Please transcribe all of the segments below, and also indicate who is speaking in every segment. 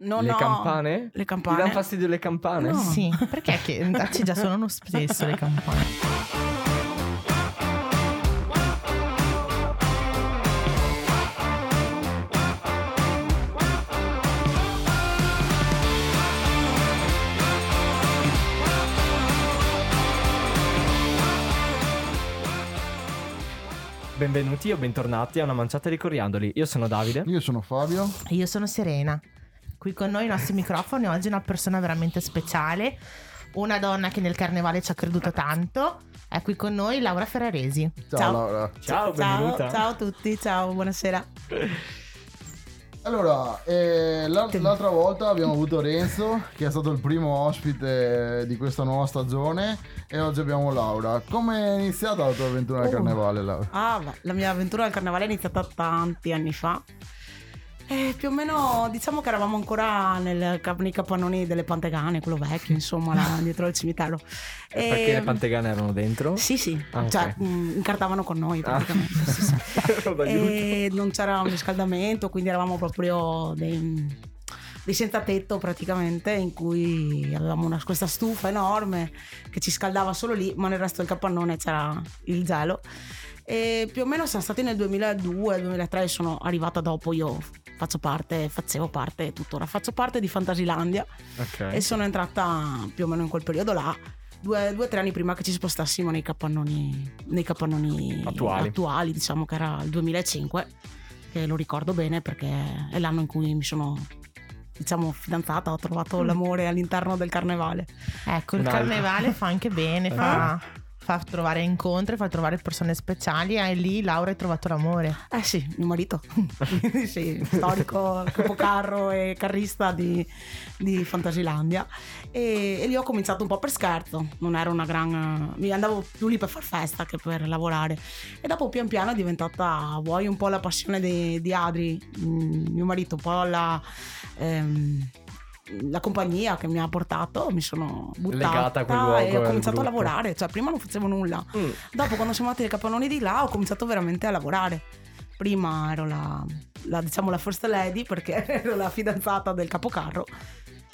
Speaker 1: Non
Speaker 2: le
Speaker 1: ho-
Speaker 2: campane?
Speaker 1: Le
Speaker 2: Ti
Speaker 1: campane.
Speaker 2: danno fastidio le campane?
Speaker 1: No.
Speaker 3: Sì, perché che ci già sono spesso le campane.
Speaker 2: Benvenuti o bentornati a una manciata di coriandoli. Io sono Davide.
Speaker 4: Io sono Fabio.
Speaker 3: E Io sono Serena. Qui con noi i nostri microfoni oggi una persona veramente speciale, una donna che nel carnevale ci ha creduto tanto. È qui con noi Laura Ferraresi.
Speaker 4: Ciao,
Speaker 1: Ciao.
Speaker 4: Laura.
Speaker 2: Ciao,
Speaker 1: Ciao,
Speaker 2: benvenuta.
Speaker 1: ciao a tutti, ciao, buonasera.
Speaker 4: Allora, eh, l'al- l'altra volta abbiamo avuto Renzo, che è stato il primo ospite di questa nuova stagione, e oggi abbiamo Laura. Come è iniziata la tua avventura al
Speaker 1: Oh.
Speaker 4: carnevale, Laura?
Speaker 1: Ah, la mia avventura al carnevale è iniziata tanti anni fa. Eh, più o meno diciamo che eravamo ancora nel, nei capannoni delle Pantegane, quello vecchio, insomma, là dietro al cimitero. E-
Speaker 2: Perché le pantegane erano dentro?
Speaker 1: Sì, sì,
Speaker 2: Ah,
Speaker 1: cioè mh, incartavano con noi praticamente. sì, sì.
Speaker 2: D'aiuto.
Speaker 1: e non c'era un riscaldamento, quindi eravamo proprio dei, dei senza tetto praticamente, in cui avevamo una- questa stufa enorme che ci scaldava solo lì, ma nel resto del capannone c'era il gelo. E più o meno siamo stati nel 2002-2003, sono arrivata dopo, io faccio parte, facevo parte, tuttora faccio parte di Fantasilandia
Speaker 2: Ok.
Speaker 1: e sono entrata più o meno in quel periodo là. Due o tre anni prima che ci spostassimo nei capannoni, nei capannoni
Speaker 2: Attuali.
Speaker 1: diciamo che era il 2005, che lo ricordo bene perché è l'anno in cui mi sono diciamo fidanzata, ho trovato l'amore all'interno del carnevale.
Speaker 3: Ecco, il
Speaker 2: Un altro.
Speaker 3: carnevale fa anche bene, fa, fa trovare incontri, fa trovare persone speciali e lì Laura hai trovato l'amore.
Speaker 1: Eh sì, mio marito, sì, storico capocarro e carrista di, di Fantasilandia. E, e lì ho cominciato un po' per scherzo, non era una gran... mi andavo più lì per far festa che per lavorare. E dopo pian piano è diventata, vuoi un po' la passione di, di Adri, mm, mio marito, un po' la... ehm, la compagnia che mi ha portato mi sono buttata
Speaker 2: Legata a quel luogo
Speaker 1: e ho cominciato a lavorare cioè prima non facevo nulla
Speaker 2: Mm.
Speaker 1: Dopo, quando siamo andati ai capannoni di là, ho cominciato veramente a lavorare. Prima ero la, la, diciamo, la first lady perché ero la fidanzata del capocarro.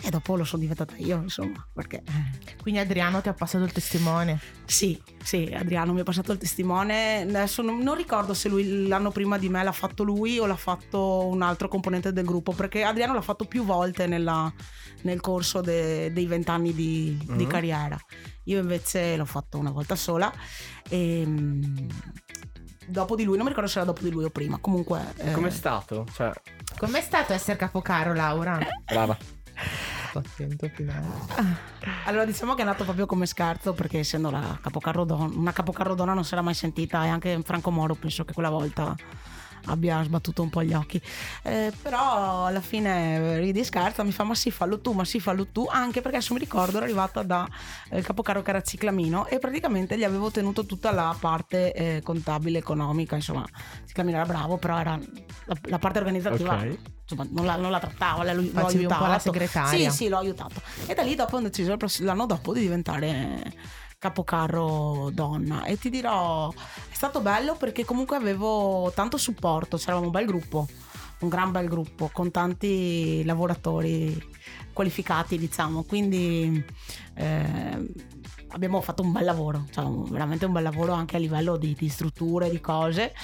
Speaker 1: E dopo lo sono diventata io, insomma, perché eh,
Speaker 3: Quindi Adriano ti ha passato il testimone.
Speaker 1: sì, sì, Adriano mi ha passato il testimone. Adesso non, non ricordo se lui l'anno prima di me l'ha fatto lui o l'ha fatto un altro componente del gruppo, perché Adriano l'ha fatto più volte nella- nel corso de- dei vent'anni di, di
Speaker 2: Mhm.
Speaker 1: carriera. Io invece l'ho fatto una volta sola e mm, dopo di lui, non mi ricordo se era dopo di lui o prima, comunque... eh,
Speaker 2: Com'è stato? Cioè,
Speaker 3: Com'è stato essere capocaro, Laura?
Speaker 2: brava.
Speaker 3: Attento finale.
Speaker 1: Allora diciamo che è nato proprio come scherzo perché essendo la capocarro donna, una capocarro donna non si era mai sentita e anche Franco Moro penso che quella volta abbia sbattuto un po' gli occhi. Eh, però alla fine ridi e scherza, mi fa ma sì fallo tu, ma sì fallo tu, anche perché adesso mi ricordo ero arrivata da eh, il capocarro che era Ciclamino e praticamente gli avevo tenuto tutta la parte eh, contabile, economica, insomma Ciclamino era bravo, però era la, la parte organizzativa
Speaker 2: Ok.
Speaker 1: insomma, non la, non la trattava, l'ho, l'ho
Speaker 3: Facevi un po' la
Speaker 1: aiutato.
Speaker 3: segretaria.
Speaker 1: Sì, sì, l'ho aiutato. E da lì dopo ho deciso l'anno dopo di diventare capocarro donna. E ti dirò, è stato bello perché comunque avevo tanto supporto, c'eravamo un bel gruppo, un gran bel gruppo, con tanti lavoratori qualificati, diciamo. Quindi eh, abbiamo fatto un bel lavoro, cioè veramente un bel lavoro anche a livello di, di strutture, di cose.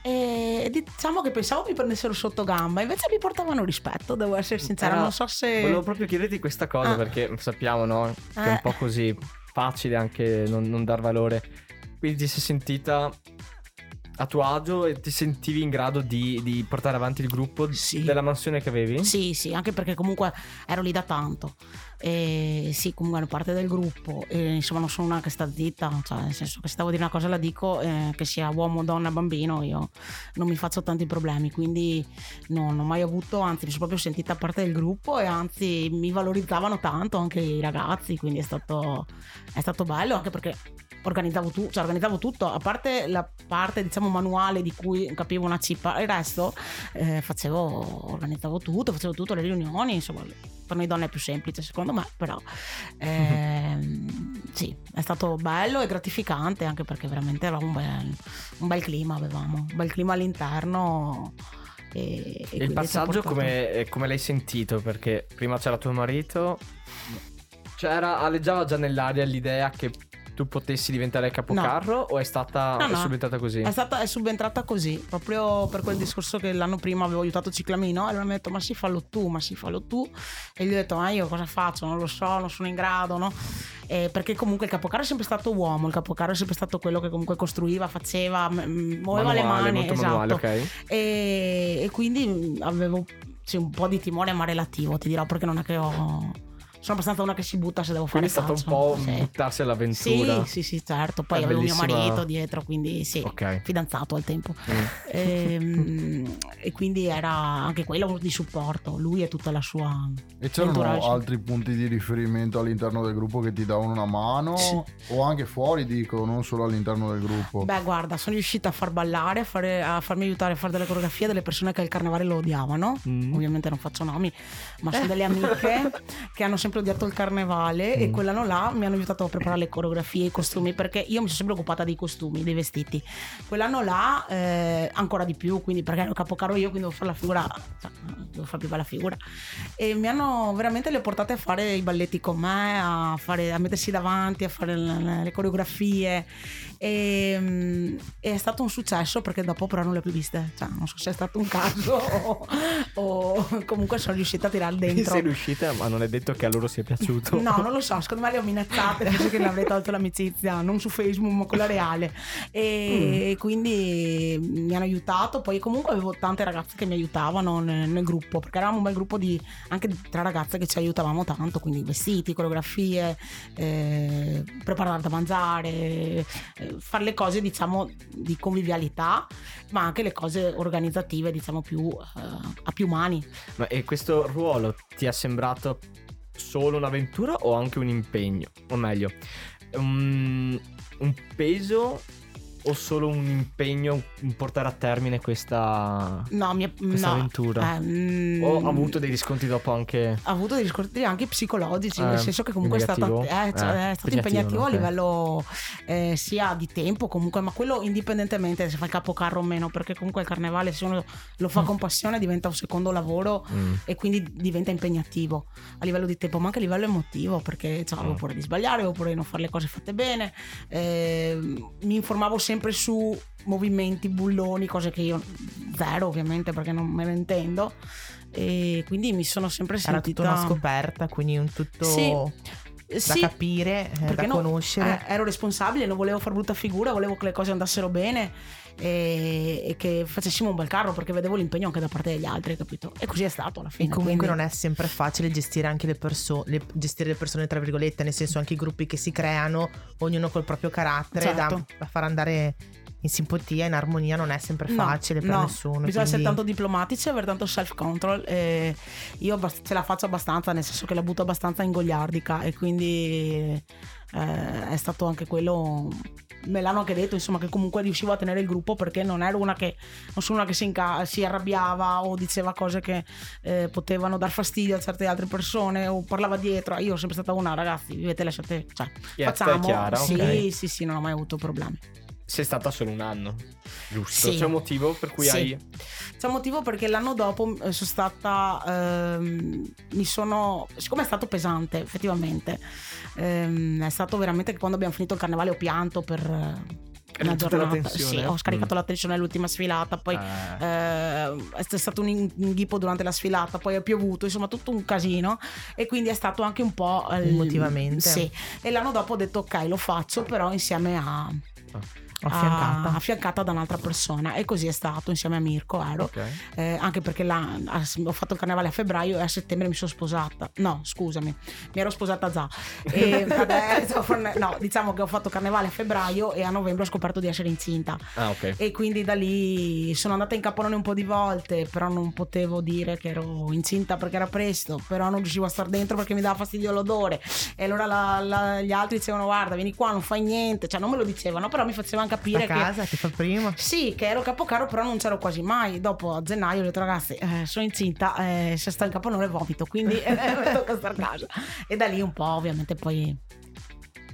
Speaker 1: E diciamo che pensavo mi prendessero sotto gamba, invece mi portavano rispetto, devo essere sincera.
Speaker 2: Però
Speaker 1: non so se.
Speaker 2: Volevo proprio chiederti questa cosa
Speaker 1: Ah.
Speaker 2: perché sappiamo, no? Che è un
Speaker 1: Eh.
Speaker 2: po' così facile anche non, non dar valore. Quindi ti sei sentita a tuo agio e ti sentivi in grado di, di portare avanti il gruppo
Speaker 1: Sì.
Speaker 2: della mansione che avevi?
Speaker 1: Sì, sì, anche perché comunque ero lì da tanto. E sì, comunque ero parte del gruppo. E insomma, non sono una che sta zitta. Cioè, nel senso che se devo dire una cosa la dico, eh, che sia uomo, donna, bambino, io non mi faccio tanti problemi. Quindi no, non ho mai avuto, anzi, mi sono proprio sentita parte del gruppo e anzi mi valorizzavano tanto anche i ragazzi. Quindi è stato, è stato bello anche perché organizzavo, tu- cioè, organizzavo tutto, a parte la parte diciamo manuale di cui capivo una cippa, il resto eh, facevo, organizzavo tutto, facevo tutto, le riunioni, insomma, per noi donne è più semplice secondo me, però ehm, sì, è stato bello e gratificante anche perché veramente avevamo un bel, un bel clima, avevamo un bel clima all'interno E, e
Speaker 2: il passaggio come, eh, come l'hai sentito? Perché prima c'era tuo marito, c'era, alleggiava già nell'aria l'idea che tu potessi diventare capocarro o è stata
Speaker 1: No,
Speaker 2: è
Speaker 1: no.
Speaker 2: subentrata così?
Speaker 1: È, stata, è subentrata così, proprio per quel discorso che l'anno prima avevo aiutato Ciclamino. Allora mi ha detto: Ma sì, fallo tu, ma sì, fallo tu. E gli ho detto: Ma io cosa faccio? Non lo so, non sono in grado, no? Eh, perché comunque il capocarro è sempre stato uomo, il capocarro è sempre stato quello che comunque costruiva, faceva, muoveva le mani. esatto.
Speaker 2: manuale, ok.
Speaker 1: E, e quindi avevo sì, un po' di timore ma relativo, ti dirò, perché non è che ho. Sono abbastanza una che si butta se devo fare
Speaker 2: Quindi è stato un po'
Speaker 1: sì.
Speaker 2: buttarsi all'avventura.
Speaker 1: Sì, sì, sì, certo. Poi
Speaker 2: È
Speaker 1: avevo mio
Speaker 2: bellissima-
Speaker 1: marito dietro, quindi sì,
Speaker 2: Ok.
Speaker 1: fidanzato al tempo.
Speaker 2: Mm.
Speaker 1: Ehm, E, quindi era anche quello di supporto, lui e tutta la sua...
Speaker 4: E c'erano
Speaker 1: Entourage.
Speaker 4: altri punti di riferimento all'interno del gruppo che ti davano una mano?
Speaker 1: Sì.
Speaker 4: O anche fuori, dico, non solo all'interno del gruppo.
Speaker 1: Beh, guarda, sono riuscita a far ballare, a, fare- a farmi aiutare a fare delle coreografie delle persone che il carnevale lo odiavano.
Speaker 2: Mm.
Speaker 1: Ovviamente non faccio nomi, ma sono delle amiche che hanno sempre odiato il carnevale e
Speaker 2: Mm.
Speaker 1: quell'anno là mi hanno aiutato a preparare le coreografie, i costumi, perché io mi sono sempre occupata dei costumi, dei vestiti. Quell'anno là eh, ancora di più, quindi perché ero capocaro io, quindi devo fare la figura, cioè, devo fare più bella figura. E mi hanno veramente le portate a fare i balletti con me, a, fare, a mettersi davanti, a fare le, le coreografie. E, mm, e è stato un successo perché dopo però non le ho più viste. Cioè, non so se è stato un caso o, o comunque sono riuscita a tirare dentro.
Speaker 2: Sei riuscita, ma non è detto che a loro sia piaciuto.
Speaker 1: No, non lo so, secondo me le ho minacciate penso che ne avrei tolto l'amicizia, non su Facebook ma quella reale. E quindi mi hanno aiutato, poi comunque avevo tante ragazze che mi aiutavano nel, nel gruppo, perché eravamo un bel gruppo di anche di tre ragazze che ci aiutavamo tanto, quindi vestiti, coreografie, eh, preparare da mangiare, eh, fare le cose diciamo di convivialità, ma anche le cose organizzative diciamo più eh, a più mani.
Speaker 2: Ma e questo ruolo ti è sembrato solo un'avventura o anche un impegno? O meglio, un, un peso o solo un impegno in portare a termine questa,
Speaker 1: No, mi,
Speaker 2: questa
Speaker 1: no.
Speaker 2: avventura?
Speaker 1: Eh, mm,
Speaker 2: o ha avuto dei riscontri dopo anche...
Speaker 1: ha avuto dei riscontri anche psicologici,
Speaker 2: Eh,
Speaker 1: nel senso che comunque è stato,
Speaker 2: impegnativo?
Speaker 1: eh, cioè,
Speaker 2: Eh,
Speaker 1: è stato impegnativo
Speaker 2: impegnativo,
Speaker 1: a livello eh, sia di tempo comunque, ma quello indipendentemente se fa il capocarro o meno, perché comunque il carnevale se uno lo fa con passione diventa un secondo lavoro
Speaker 2: Mm.
Speaker 1: e quindi diventa impegnativo a livello di tempo, ma anche a livello emotivo, perché cioè, avevo
Speaker 2: Mm.
Speaker 1: paura di sbagliare, avevo paura di non fare le cose fatte bene, eh, mi informavo sempre su movimenti, bulloni, cose che io zero ovviamente perché non me ne intendo e quindi mi sono sempre
Speaker 3: Era
Speaker 1: sentita
Speaker 3: tutta una scoperta, quindi un tutto
Speaker 1: Sì.
Speaker 3: da
Speaker 1: Sì,
Speaker 3: capire, eh, da
Speaker 1: no,
Speaker 3: conoscere.
Speaker 1: eh, ero responsabile, non volevo far brutta figura, volevo che le cose andassero bene e, e che facessimo un bel carro perché vedevo l'impegno anche da parte degli altri, capito? E così è stato alla
Speaker 3: E
Speaker 1: fine.
Speaker 3: comunque
Speaker 1: quindi-
Speaker 3: non è sempre facile gestire anche le persone, gestire le persone tra virgolette, nel senso anche i gruppi che si creano, ognuno col proprio carattere, da,
Speaker 1: Certo.
Speaker 3: da far andare in simpatia, in armonia, non è sempre
Speaker 1: No,
Speaker 3: facile per
Speaker 1: no,
Speaker 3: nessuno.
Speaker 1: Bisogna essere
Speaker 3: quindi-
Speaker 1: tanto diplomatici e avere tanto self control. E io ce la faccio abbastanza, nel senso che la butto abbastanza in goliardica e quindi eh, è stato anche quello. Me l'hanno anche detto, insomma, che comunque riuscivo a tenere il gruppo perché non ero una che non sono una che si, inca- si arrabbiava o diceva cose che eh, potevano dar fastidio a certe altre persone o parlava dietro. Io sono sempre stata una, ragazzi, vivete, lasciate. Cioè,
Speaker 2: Chiesta
Speaker 1: facciamo.
Speaker 2: chiara,
Speaker 1: sì,
Speaker 2: ok.
Speaker 1: sì, sì, non ho mai avuto problemi.
Speaker 2: Sei stata solo un anno, giusto?
Speaker 1: Sì.
Speaker 2: C'è un motivo per cui
Speaker 1: Sì.
Speaker 2: hai...
Speaker 1: C'è un motivo perché l'anno dopo eh, sono stata. ehm, mi sono. Siccome è stato pesante, effettivamente, ehm, è stato veramente che quando abbiamo finito il carnevale ho pianto per. eh, Una
Speaker 2: la
Speaker 1: giornata. Sì, ho scaricato
Speaker 2: Mm.
Speaker 1: la tensione all'ultima sfilata, poi
Speaker 2: Eh,
Speaker 1: eh, è stato un inghippo durante la sfilata, poi è piovuto, insomma tutto un casino e quindi è stato anche un po' eh,
Speaker 3: Emotivamente.
Speaker 1: Sì, e l'anno dopo ho detto ok lo faccio però insieme a...
Speaker 3: affiancata.
Speaker 1: a- affiancata da un'altra persona e così è stato insieme a Mirko ero
Speaker 2: ok.
Speaker 1: eh, anche perché là, ho fatto il carnevale a febbraio e a settembre mi sono sposata. No, scusami, mi ero sposata già. E adesso, no, diciamo che ho fatto carnevale a febbraio e a novembre ho scoperto di essere incinta.
Speaker 2: Ah, ok.
Speaker 1: E quindi da lì sono andata in capannone un po' di volte, però non potevo dire che ero incinta perché era presto, però non riuscivo a star dentro perché mi dava fastidio l'odore. E allora la- la- gli altri dicevano guarda, vieni qua, non fai niente, cioè non me lo dicevano, però mi facevano
Speaker 3: a
Speaker 1: capire che
Speaker 3: casa, ti fa prima.
Speaker 1: sì, che ero capocaro, però non c'ero quasi mai. Dopo a gennaio ho detto, ragazzi, eh, sono incinta, eh, se sto in capannone vomito, quindi eh, tocca stare a casa. E da lì un po', ovviamente, poi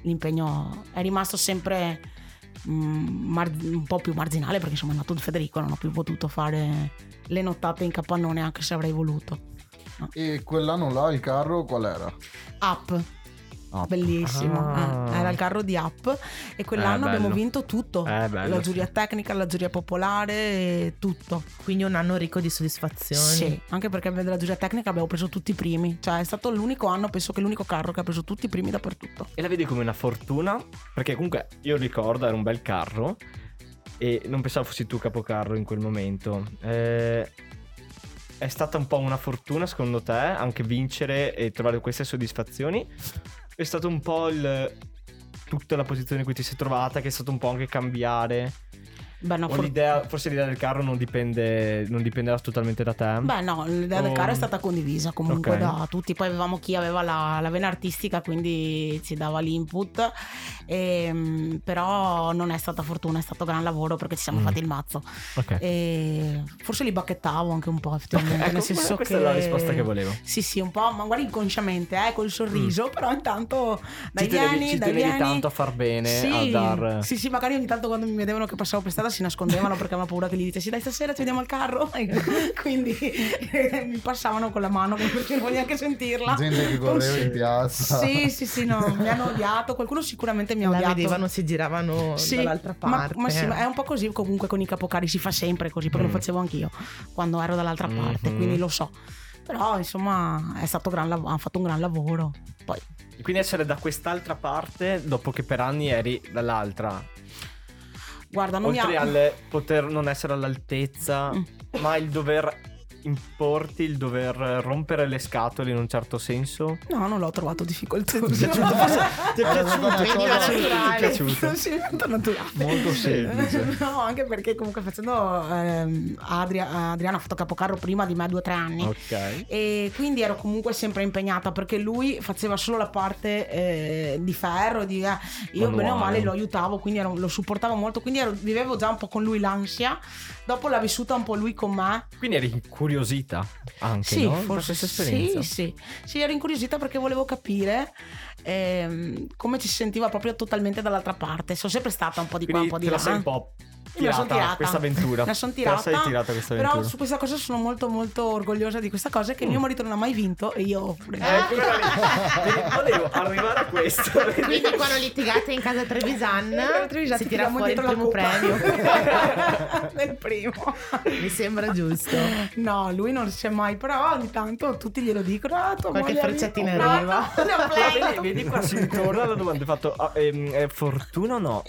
Speaker 1: l'impegno è rimasto sempre mm, mar- un po' più marginale perché insomma è nato il Federico, non ho più potuto fare le nottate in capannone anche se avrei voluto.
Speaker 4: E quell'anno là il carro qual era?
Speaker 1: Up,
Speaker 4: Ah,
Speaker 1: bellissimo.
Speaker 2: Ah.
Speaker 1: eh, era il carro di Up e quell'anno
Speaker 2: Eh,
Speaker 1: abbiamo vinto tutto.
Speaker 2: Eh, bello,
Speaker 1: la giuria
Speaker 2: sì.
Speaker 1: tecnica, la giuria popolare, tutto.
Speaker 3: Quindi un anno ricco di soddisfazioni.
Speaker 1: Sì, anche perché della giuria tecnica abbiamo preso tutti i primi. Cioè è stato l'unico anno, penso che l'unico carro che ha preso tutti i primi dappertutto.
Speaker 2: E la vedi come una fortuna? Perché comunque io ricordo era un bel carro e non pensavo fossi tu capocarro in quel momento. Eh, è stata un po' una fortuna secondo te anche vincere e trovare queste soddisfazioni? È stato un po' il tutta la posizione in cui ti sei trovata che è stato un po' anche cambiare
Speaker 1: Beh, no, for-
Speaker 2: l'idea, forse l'idea del carro non dipende non dipendeva totalmente da te
Speaker 1: Beh, no, l'idea del
Speaker 2: O-
Speaker 1: carro è stata condivisa comunque
Speaker 2: Ok.
Speaker 1: da tutti. Poi avevamo chi aveva la, la vena artistica, quindi ci dava l'input. Ehm, però non è stata fortuna, è stato gran lavoro perché ci siamo
Speaker 2: Mm.
Speaker 1: fatti il mazzo.
Speaker 2: ok
Speaker 1: E forse li bacchettavo anche un po', effettivamente.
Speaker 2: Ecco,
Speaker 1: nel senso
Speaker 2: questa
Speaker 1: che...
Speaker 2: è la risposta che volevo
Speaker 1: Sì, sì, un po', magari inconsciamente, eh, col sorriso, però intanto dai
Speaker 2: Mm. ci tenevi,
Speaker 1: vieni,
Speaker 2: ci
Speaker 1: dai
Speaker 2: tenevi
Speaker 1: vieni.
Speaker 2: tanto a far bene
Speaker 1: sì,
Speaker 2: a dar
Speaker 1: sì, sì, magari ogni tanto quando mi vedevano che passavo per strada si nascondevano perché avevano paura che gli dicessi dai stasera ci vediamo al carro. Quindi mi passavano con la mano perché non voglio neanche sentirla.
Speaker 4: Gente che correva
Speaker 1: Sì.
Speaker 4: in piazza.
Speaker 1: Sì, sì, sì, no, mi hanno odiato, qualcuno sicuramente mi ha
Speaker 3: La
Speaker 1: odiato.
Speaker 3: vedevano, si giravano
Speaker 1: Sì,
Speaker 3: dall'altra
Speaker 1: ma-
Speaker 3: parte.
Speaker 1: Ma, sì, ma è un po' così comunque con i capocari, si fa sempre così, perché
Speaker 2: Mm.
Speaker 1: lo facevo anch'io quando ero dall'altra parte,
Speaker 2: Mhm.
Speaker 1: quindi lo so. Però insomma è stato gran lav- hanno fatto un gran lavoro. Poi
Speaker 2: Quindi essere da quest'altra parte dopo che per anni eri dall'altra.
Speaker 1: Guarda, non
Speaker 2: Oltre
Speaker 1: mi ha...
Speaker 2: al poter non essere all'altezza,
Speaker 1: Mm.
Speaker 2: ma il dover importi, il dover rompere le scatole in un certo senso.
Speaker 1: No, non l'ho trovato difficoltoso.
Speaker 2: Ti è piaciuto? Ti è piaciuto?
Speaker 4: stata una
Speaker 2: Ti è
Speaker 4: cosa-
Speaker 2: piaciuto? Ti è piaciuto?
Speaker 1: sì, molto naturale.
Speaker 2: Molto semplice.
Speaker 1: No, anche perché comunque facendo ehm, Adria- Adriano ha fatto capocarro prima di me due o tre anni.
Speaker 2: Ok.
Speaker 1: E quindi ero comunque sempre impegnata perché lui faceva solo la parte eh, di ferro, di, eh, io bene o
Speaker 2: Manuale.
Speaker 1: male lo aiutavo, quindi ero- lo supportavo molto, quindi ero- vivevo già un po' con lui l'ansia, dopo l'ha vissuta un po' lui con me.
Speaker 2: Quindi eri incuriosita anche,
Speaker 1: Sì,
Speaker 2: no?
Speaker 1: Forse
Speaker 2: questa
Speaker 1: sì,
Speaker 2: esperienza.
Speaker 1: sì. Sì, ero incuriosita perché volevo capire ehm, come ci si sentiva proprio totalmente dall'altra parte. Sono sempre stata un po' di qua,
Speaker 2: Quindi
Speaker 1: un po' di là.
Speaker 2: la sei un po' tirata,
Speaker 1: tirata.
Speaker 2: questa avventura.
Speaker 1: La son
Speaker 2: Te la sei
Speaker 1: tirata,
Speaker 2: tirata questa
Speaker 1: Però
Speaker 2: avventura.
Speaker 1: su questa cosa sono molto molto orgogliosa di questa cosa che mio marito non ha mai vinto e io
Speaker 2: Eh, Volevo arrivare a questo.
Speaker 3: Quindi quando litigate in casa Trevisan
Speaker 1: Trevisan
Speaker 3: si
Speaker 1: ti
Speaker 3: tira
Speaker 1: tiriamo
Speaker 3: fuori il primo premio.
Speaker 1: nel primo
Speaker 3: Mi sembra giusto.
Speaker 1: no lui non c'è mai però ogni tanto tutti glielo dicono ah,
Speaker 3: Qualche
Speaker 1: vinto."
Speaker 3: arriva.
Speaker 1: No, no,
Speaker 2: Vedi, vedi qua si ritorna alla domanda. Fatto ah, ehm, eh, fortuna o no?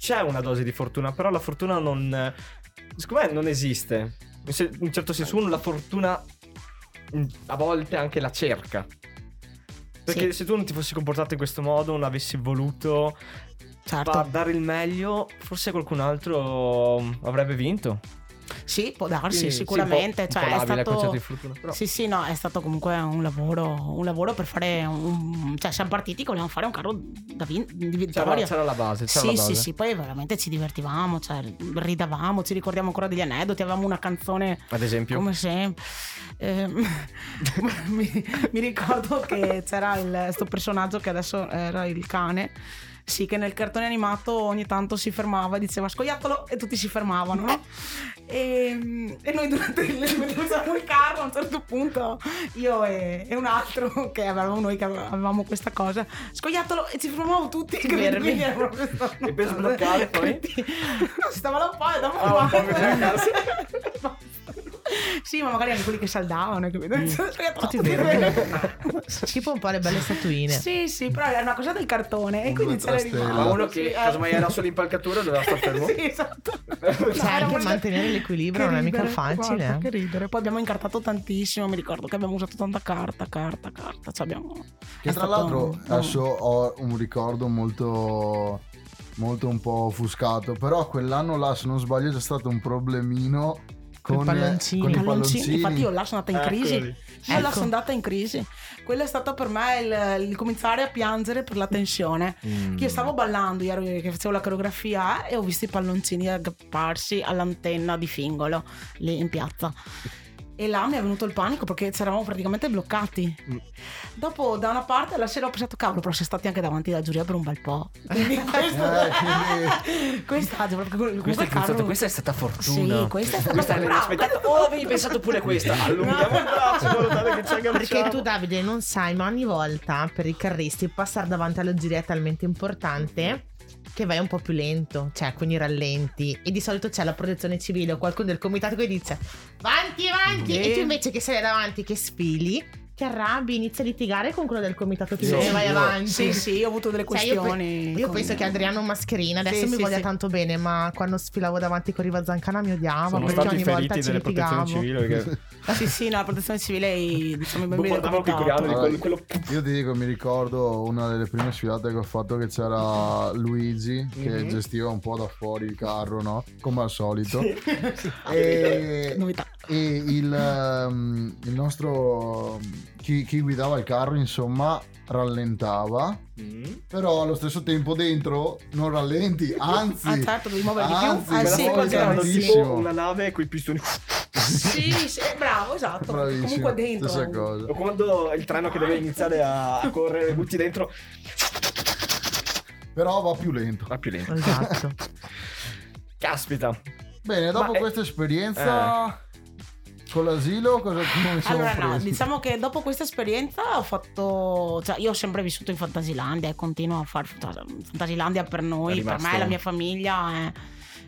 Speaker 2: C'è una dose di fortuna, però la fortuna non. Secondo me non esiste. In un certo senso, uno la fortuna mm, a volte anche la cerca. Perché
Speaker 1: Sì.
Speaker 2: se tu non ti fossi comportato in questo modo, non avessi voluto
Speaker 1: certo
Speaker 2: dare il meglio, forse qualcun altro avrebbe vinto.
Speaker 1: Sì può darsi
Speaker 2: Quindi,
Speaker 1: sicuramente
Speaker 2: sì,
Speaker 1: cioè è stato
Speaker 2: fortuna. Però.
Speaker 1: Sì, sì, no, è stato comunque un lavoro, un lavoro per fare un... Cioè, siamo partiti che volevamo fare un carro da vin- di
Speaker 2: C'era,
Speaker 1: vittoria.
Speaker 2: c'era la base, c'era
Speaker 1: Sì,
Speaker 2: la base.
Speaker 1: sì, sì, poi veramente ci divertivamo, cioè ridavamo, ci ricordiamo ancora degli aneddoti, avevamo una canzone
Speaker 2: Ad esempio.
Speaker 1: come sempre. Ehm, mi, mi ricordo che c'era il, sto personaggio che adesso era il cane. Sì, che nel cartone animato ogni tanto si fermava e diceva scoiattolo e tutti si fermavano, no? E, e noi durante il usavamo il carro a un certo punto, io e, e un altro che avevamo noi che avevamo questa cosa, scoiattolo e ci fermavamo tutti. Quindi era proprio sta-
Speaker 2: E per sbloccare poi?
Speaker 1: Quindi- No, si stava là un po' e dopo
Speaker 2: Ah, un po'
Speaker 1: basta. Sì, ma magari anche quelli che saldavano, capito?
Speaker 3: Tutti
Speaker 1: Tutti
Speaker 3: Tipo un po' le belle statuine.
Speaker 1: Sì, sì, però era una cosa del cartone e
Speaker 4: Un
Speaker 1: quindi c'era.
Speaker 2: Ma uno che
Speaker 1: eh.
Speaker 2: casomai era sull'impalcatura doveva stare fermo.
Speaker 1: Sì, esatto.
Speaker 3: Cioè, anche mantenere l'equilibrio non è mica facile.
Speaker 1: Guarda,
Speaker 3: eh.
Speaker 1: che ridere. Poi abbiamo incartato tantissimo. Mi ricordo che abbiamo usato tanta carta, carta, carta. Cioè abbiamo...
Speaker 4: Che
Speaker 1: è
Speaker 4: tra l'altro
Speaker 1: un-
Speaker 4: adesso ho un ricordo molto molto un po' offuscato, però quell'anno là se non sbaglio c'è stato un problemino con,
Speaker 3: palloncini.
Speaker 4: con i
Speaker 1: palloncini. Infatti io là sono andata in crisi.
Speaker 2: Eccoli.
Speaker 1: Io là
Speaker 3: Ecco.
Speaker 1: sono andata in crisi. Quello è stato per me il, il cominciare a piangere per la tensione.
Speaker 2: Mm.
Speaker 1: Che io stavo ballando, io ero che facevo la coreografia e ho visto i palloncini aggrapparsi all'antenna di Fingolo lì in piazza. E là mi è venuto il panico perché ci eravamo praticamente bloccati.
Speaker 2: Mm.
Speaker 1: Dopo, da una parte, la sera ho pensato, cavolo, però sei stati anche davanti alla giuria per un bel po'. Quindi questo,
Speaker 4: Eh,
Speaker 1: questa, carro-
Speaker 2: pensato, questa è stata fortuna.
Speaker 1: Sì, questa è stata
Speaker 2: Questa
Speaker 1: brava.
Speaker 2: l'inaspettata. Oh, avevi pensato pure questa. Allunghiamo il braccio che ci agganciamo.
Speaker 3: Perché tu Davide non sai, ma ogni volta per i carristi passare davanti alla giuria è talmente importante che vai un po' più lento, cioè quindi rallenti e di solito c'è la protezione civile o qualcuno del comitato che dice avanti avanti e tu invece che sei davanti che sfili ti arrabbi, inizi a litigare con quello del comitato che
Speaker 4: Sì,
Speaker 3: vai avanti.
Speaker 1: Sì, sì, ho avuto delle
Speaker 3: Cioè, io, pe-
Speaker 1: questioni.
Speaker 3: io
Speaker 1: con-
Speaker 3: penso che Adriano Mascherina adesso
Speaker 1: Sì,
Speaker 3: mi
Speaker 1: sì,
Speaker 3: voglia
Speaker 1: sì.
Speaker 3: tanto bene, ma quando sfilavo davanti con Riva Zancana mi odiava
Speaker 2: Sono
Speaker 3: perché ogni volta ci litigavo.
Speaker 2: civili perché
Speaker 1: Sì, sì, no, la protezione civile, diciamo, i bambini del comitato.
Speaker 2: coreano di quello, quello
Speaker 4: Io ti dico, mi ricordo una delle prime sfilate che ho fatto che c'era Luigi che
Speaker 2: Mhm.
Speaker 4: gestiva un po' da fuori il carro, no? Come al solito. E,
Speaker 1: Novità.
Speaker 4: e il, ehm, il nostro chi, chi guidava il carro, insomma, rallentava.
Speaker 2: Mm.
Speaker 4: Però allo stesso tempo dentro non rallenti, anzi,
Speaker 1: Ah, certo, devi muovere di
Speaker 4: Anzi,
Speaker 1: più. Eh,
Speaker 2: Me la
Speaker 1: sì,
Speaker 4: tantissimo.
Speaker 2: tipo una nave con i pistoni
Speaker 1: Sì, sì, bravo, esatto.
Speaker 4: bravissimo.
Speaker 1: Comunque dentro.
Speaker 4: Stessa cosa.
Speaker 2: o quando il treno che deve iniziare a, a correre butti dentro
Speaker 4: Però va più lento.
Speaker 2: va più lento
Speaker 3: Esatto.
Speaker 2: caspita
Speaker 4: Bene, dopo
Speaker 2: Ma, eh,
Speaker 4: questa esperienza con l'asilo, cosa come siamo
Speaker 1: Allora no,
Speaker 4: presi?
Speaker 1: diciamo che dopo questa esperienza ho fatto, cioè io ho sempre vissuto in Fantasilandia e continuo a fare Fantasilandia per noi, per me, la mia famiglia. È,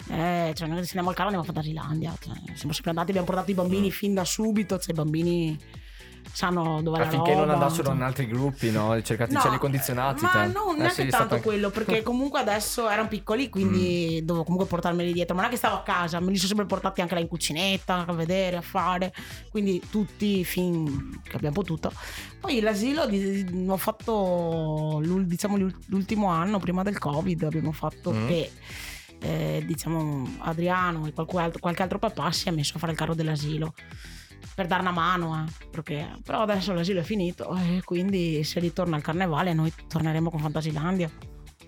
Speaker 1: è- cioè noi destindiamo al carro andiamo a Fantasilandia, cioè, siamo sempre andati, abbiamo portato i bambini fin da subito, cioè i bambini sanno dove la
Speaker 2: affinché non
Speaker 1: roba,
Speaker 2: andassero
Speaker 1: cioè.
Speaker 2: in altri gruppi no cercati
Speaker 1: No,
Speaker 2: cieli condizionati
Speaker 1: Ma
Speaker 2: te.
Speaker 1: no,
Speaker 2: Eh,
Speaker 1: neanche
Speaker 2: sì,
Speaker 1: tanto
Speaker 2: anche-
Speaker 1: quello, perché comunque adesso erano piccoli, quindi
Speaker 2: Mm.
Speaker 1: dovevo comunque portarmeli dietro. Ma non è che stavo a casa, me li sono sempre portati anche là in cucinetta, a vedere, a fare. Quindi tutti fin che abbiamo potuto. Poi l'asilo di- ho fatto diciamo l'ul- l'ultimo anno prima del Covid, abbiamo fatto
Speaker 2: Mm.
Speaker 1: che eh, diciamo Adriano e qualche altro, qualche altro papà si è messo a fare il carro dell'asilo per dare una mano, eh, perché, però adesso l'asilo è finito e quindi se ritorna al carnevale noi torneremo con Fantasilandia.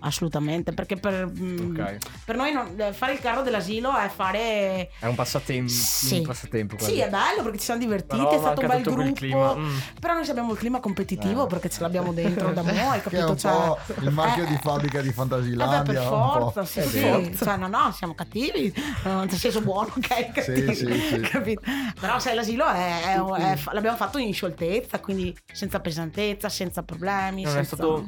Speaker 1: Assolutamente, perché per, mm,
Speaker 2: Ok.
Speaker 1: per noi non- eh, fare il carro dell'asilo è fare...
Speaker 2: è un passatempo
Speaker 1: Sì.
Speaker 2: un passatempo.
Speaker 1: Sì, è bello perché ci siamo divertiti,
Speaker 2: Però
Speaker 1: è stato un bel gruppo.
Speaker 2: clima, mm.
Speaker 1: Però noi abbiamo il clima competitivo
Speaker 2: Eh.
Speaker 1: perché ce l'abbiamo dentro da mo', hai
Speaker 4: è
Speaker 1: capito? Cioè,
Speaker 4: il marchio
Speaker 1: eh,
Speaker 4: di fabbrica di
Speaker 1: eh
Speaker 4: Fantasilandia.
Speaker 1: beh, per
Speaker 4: un po'.
Speaker 1: forza, sì,
Speaker 2: È
Speaker 1: sì. Cioè, no, no, siamo cattivi, eh, nel senso buono, ok? Cattivi,
Speaker 4: sì, sì.
Speaker 1: capito? Però sai, l'asilo è, è- è- l'abbiamo fatto in scioltezza, quindi senza pesantezza, senza problemi.
Speaker 2: non è
Speaker 1: senza-
Speaker 2: stato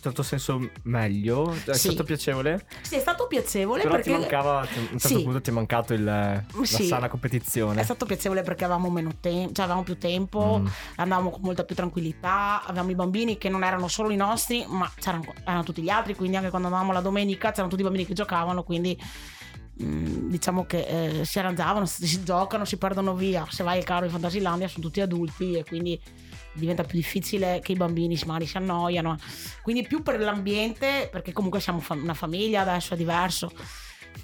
Speaker 2: in certo senso meglio è
Speaker 1: Sì.
Speaker 2: stato piacevole
Speaker 1: Sì, è stato piacevole
Speaker 2: però
Speaker 1: perché...
Speaker 2: ti mancava a un certo
Speaker 1: Sì.
Speaker 2: punto ti è mancato il, la
Speaker 1: Sì.
Speaker 2: sana competizione
Speaker 1: È stato piacevole perché avevamo meno tempo, cioè avevamo più tempo,
Speaker 2: Mm.
Speaker 1: andavamo con molta più tranquillità, avevamo i bambini che non erano solo i nostri, ma c'erano, erano tutti gli altri, quindi anche quando andavamo la domenica c'erano tutti i bambini che giocavano, quindi mm, diciamo che eh, si arrangiavano, si, si giocano, si perdono via. Se vai al carro in Fantasilandia sono tutti adulti e quindi diventa più difficile che i bambini magari si annoiano. Quindi più per l'ambiente, perché comunque siamo una famiglia, adesso è diverso.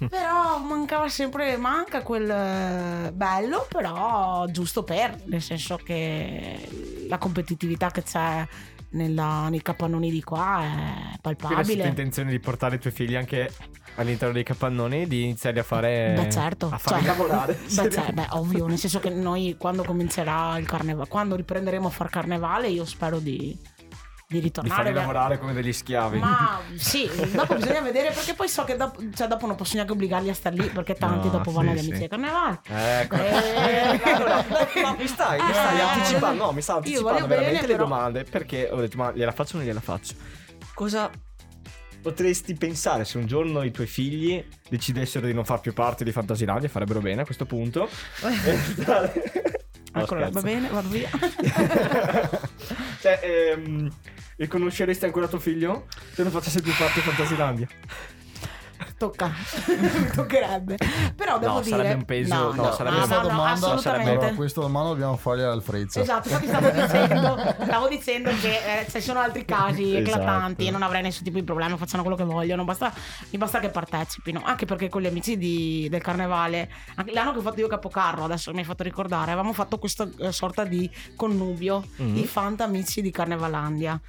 Speaker 1: Però mancava sempre, manca quel eh, bello, però giusto per, nel senso che la competitività che c'è nella- nei capannoni di qua è
Speaker 2: quindi hai
Speaker 1: palpabile.
Speaker 2: intenzione di portare i tuoi figli anche all'interno dei capannoni di iniziare a fare
Speaker 1: Beh certo,
Speaker 2: a farli
Speaker 1: cioè,
Speaker 2: lavorare
Speaker 1: beh, cioè, beh, ovvio, nel senso che noi quando comincerà il carnevale, quando riprenderemo a far carnevale, io spero di, di
Speaker 2: di
Speaker 1: ritornare.
Speaker 2: farli
Speaker 1: beh,
Speaker 2: lavorare come degli schiavi
Speaker 1: Ma sì, dopo bisogna vedere perché poi so che dopo, cioè, dopo non posso neanche obbligarli a star lì perché tanti
Speaker 2: No,
Speaker 1: dopo
Speaker 2: sì,
Speaker 1: vanno agli
Speaker 2: sì.
Speaker 1: amici del carnevale.
Speaker 2: Ecco.
Speaker 1: Eh.
Speaker 2: Allora, ma mi stai, mi stai
Speaker 1: Eh.
Speaker 2: anticipando, no, mi stavo
Speaker 1: Io
Speaker 2: anticipando veramente
Speaker 1: bene,
Speaker 2: le
Speaker 1: però-
Speaker 2: domande perché ho detto ma gliela faccio o non gliela faccio? Cosa potresti pensare se un giorno i tuoi figli decidessero di non far più parte di Fantasilandia, farebbero bene a questo punto? No,
Speaker 1: Ancora, va bene, vado via.
Speaker 2: cioè, ehm, riconosceresti ancora tuo figlio se non facesse più parte di Fantasilandia?
Speaker 1: Tocca, mi toccherebbe. Però devo
Speaker 2: No,
Speaker 1: dire...
Speaker 2: sarebbe un peso- no, sarebbe-
Speaker 1: no,
Speaker 4: Questa
Speaker 1: no, no,
Speaker 4: domanda,
Speaker 1: assolutamente.
Speaker 4: allora, questa domanda dobbiamo fargliela al Freccia.
Speaker 1: Esatto, infatti stavo dicendo, stavo dicendo che eh, ci sono altri casi
Speaker 2: Esatto.
Speaker 1: eclatanti e non avrei nessun tipo di problema, facciano quello che vogliono, basta, mi basta che partecipino. Anche perché con gli amici di- del carnevale, anche l'anno che ho fatto io Capocarro, adesso mi hai fatto ricordare, avevamo fatto questa eh, sorta di connubio
Speaker 2: Mm.
Speaker 1: di fanta amici di Carnevalandia.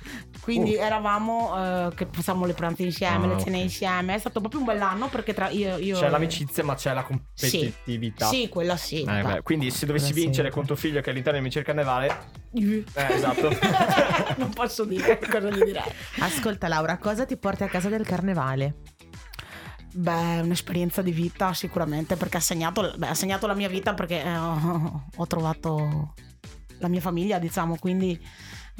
Speaker 1: Quindi
Speaker 2: Oh.
Speaker 1: eravamo eh, che facciamo le pranze insieme,
Speaker 2: Ah,
Speaker 1: le cene
Speaker 2: ok.
Speaker 1: insieme. È stato proprio un bell'anno perché tra io. io
Speaker 2: C'è l'amicizia, ma c'è la competitività.
Speaker 1: Sì, quella sì.
Speaker 2: Eh, beh, quindi se dovessi
Speaker 3: Quella
Speaker 2: vincere
Speaker 3: sempre.
Speaker 2: con tuo figlio che è all'interno di Amici del Carnevale, eh, esatto.
Speaker 1: non posso dire cosa gli direi.
Speaker 3: Ascolta Laura, cosa ti porti a casa del carnevale?
Speaker 1: Beh, un'esperienza di vita sicuramente perché ha segnato, beh, ha segnato la mia vita perché eh, ho, ho trovato la mia famiglia, diciamo, quindi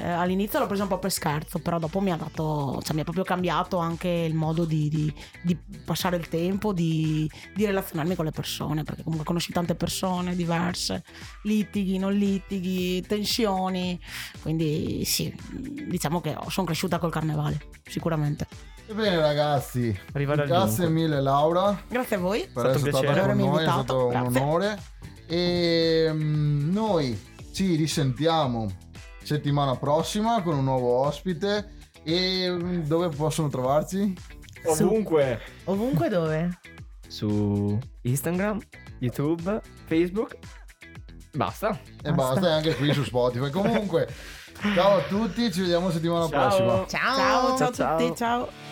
Speaker 1: eh, all'inizio l'ho presa un po' per scherzo, però dopo mi ha dato, cioè mi ha proprio cambiato anche il modo di, di- di passare il tempo, di, di relazionarmi con le persone, perché comunque conosci tante persone diverse, litighi, non litighi, tensioni, quindi sì, diciamo che sono cresciuta col carnevale, sicuramente.
Speaker 4: Ebbene ragazzi,
Speaker 2: Arrivare al
Speaker 4: grazie mille Laura
Speaker 1: Grazie a voi.
Speaker 4: per
Speaker 2: È stato
Speaker 4: essere
Speaker 2: un
Speaker 4: stata
Speaker 2: piacere.
Speaker 4: con
Speaker 1: Avermi
Speaker 4: noi, è stato un onore. E mm, noi ci risentiamo settimana prossima con un nuovo ospite. E mm, dove possono trovarci?
Speaker 2: Ovunque.
Speaker 3: Ovunque dove?
Speaker 2: Su Instagram, YouTube, Facebook. Basta.
Speaker 4: E
Speaker 3: Basta.
Speaker 4: basta, e anche qui su Spotify. Comunque, ciao a tutti, ci vediamo settimana
Speaker 2: Ciao.
Speaker 4: prossima.
Speaker 3: Ciao!
Speaker 1: Ciao, ciao,
Speaker 2: Ciao,
Speaker 1: a tutti,
Speaker 2: ciao.
Speaker 1: ciao.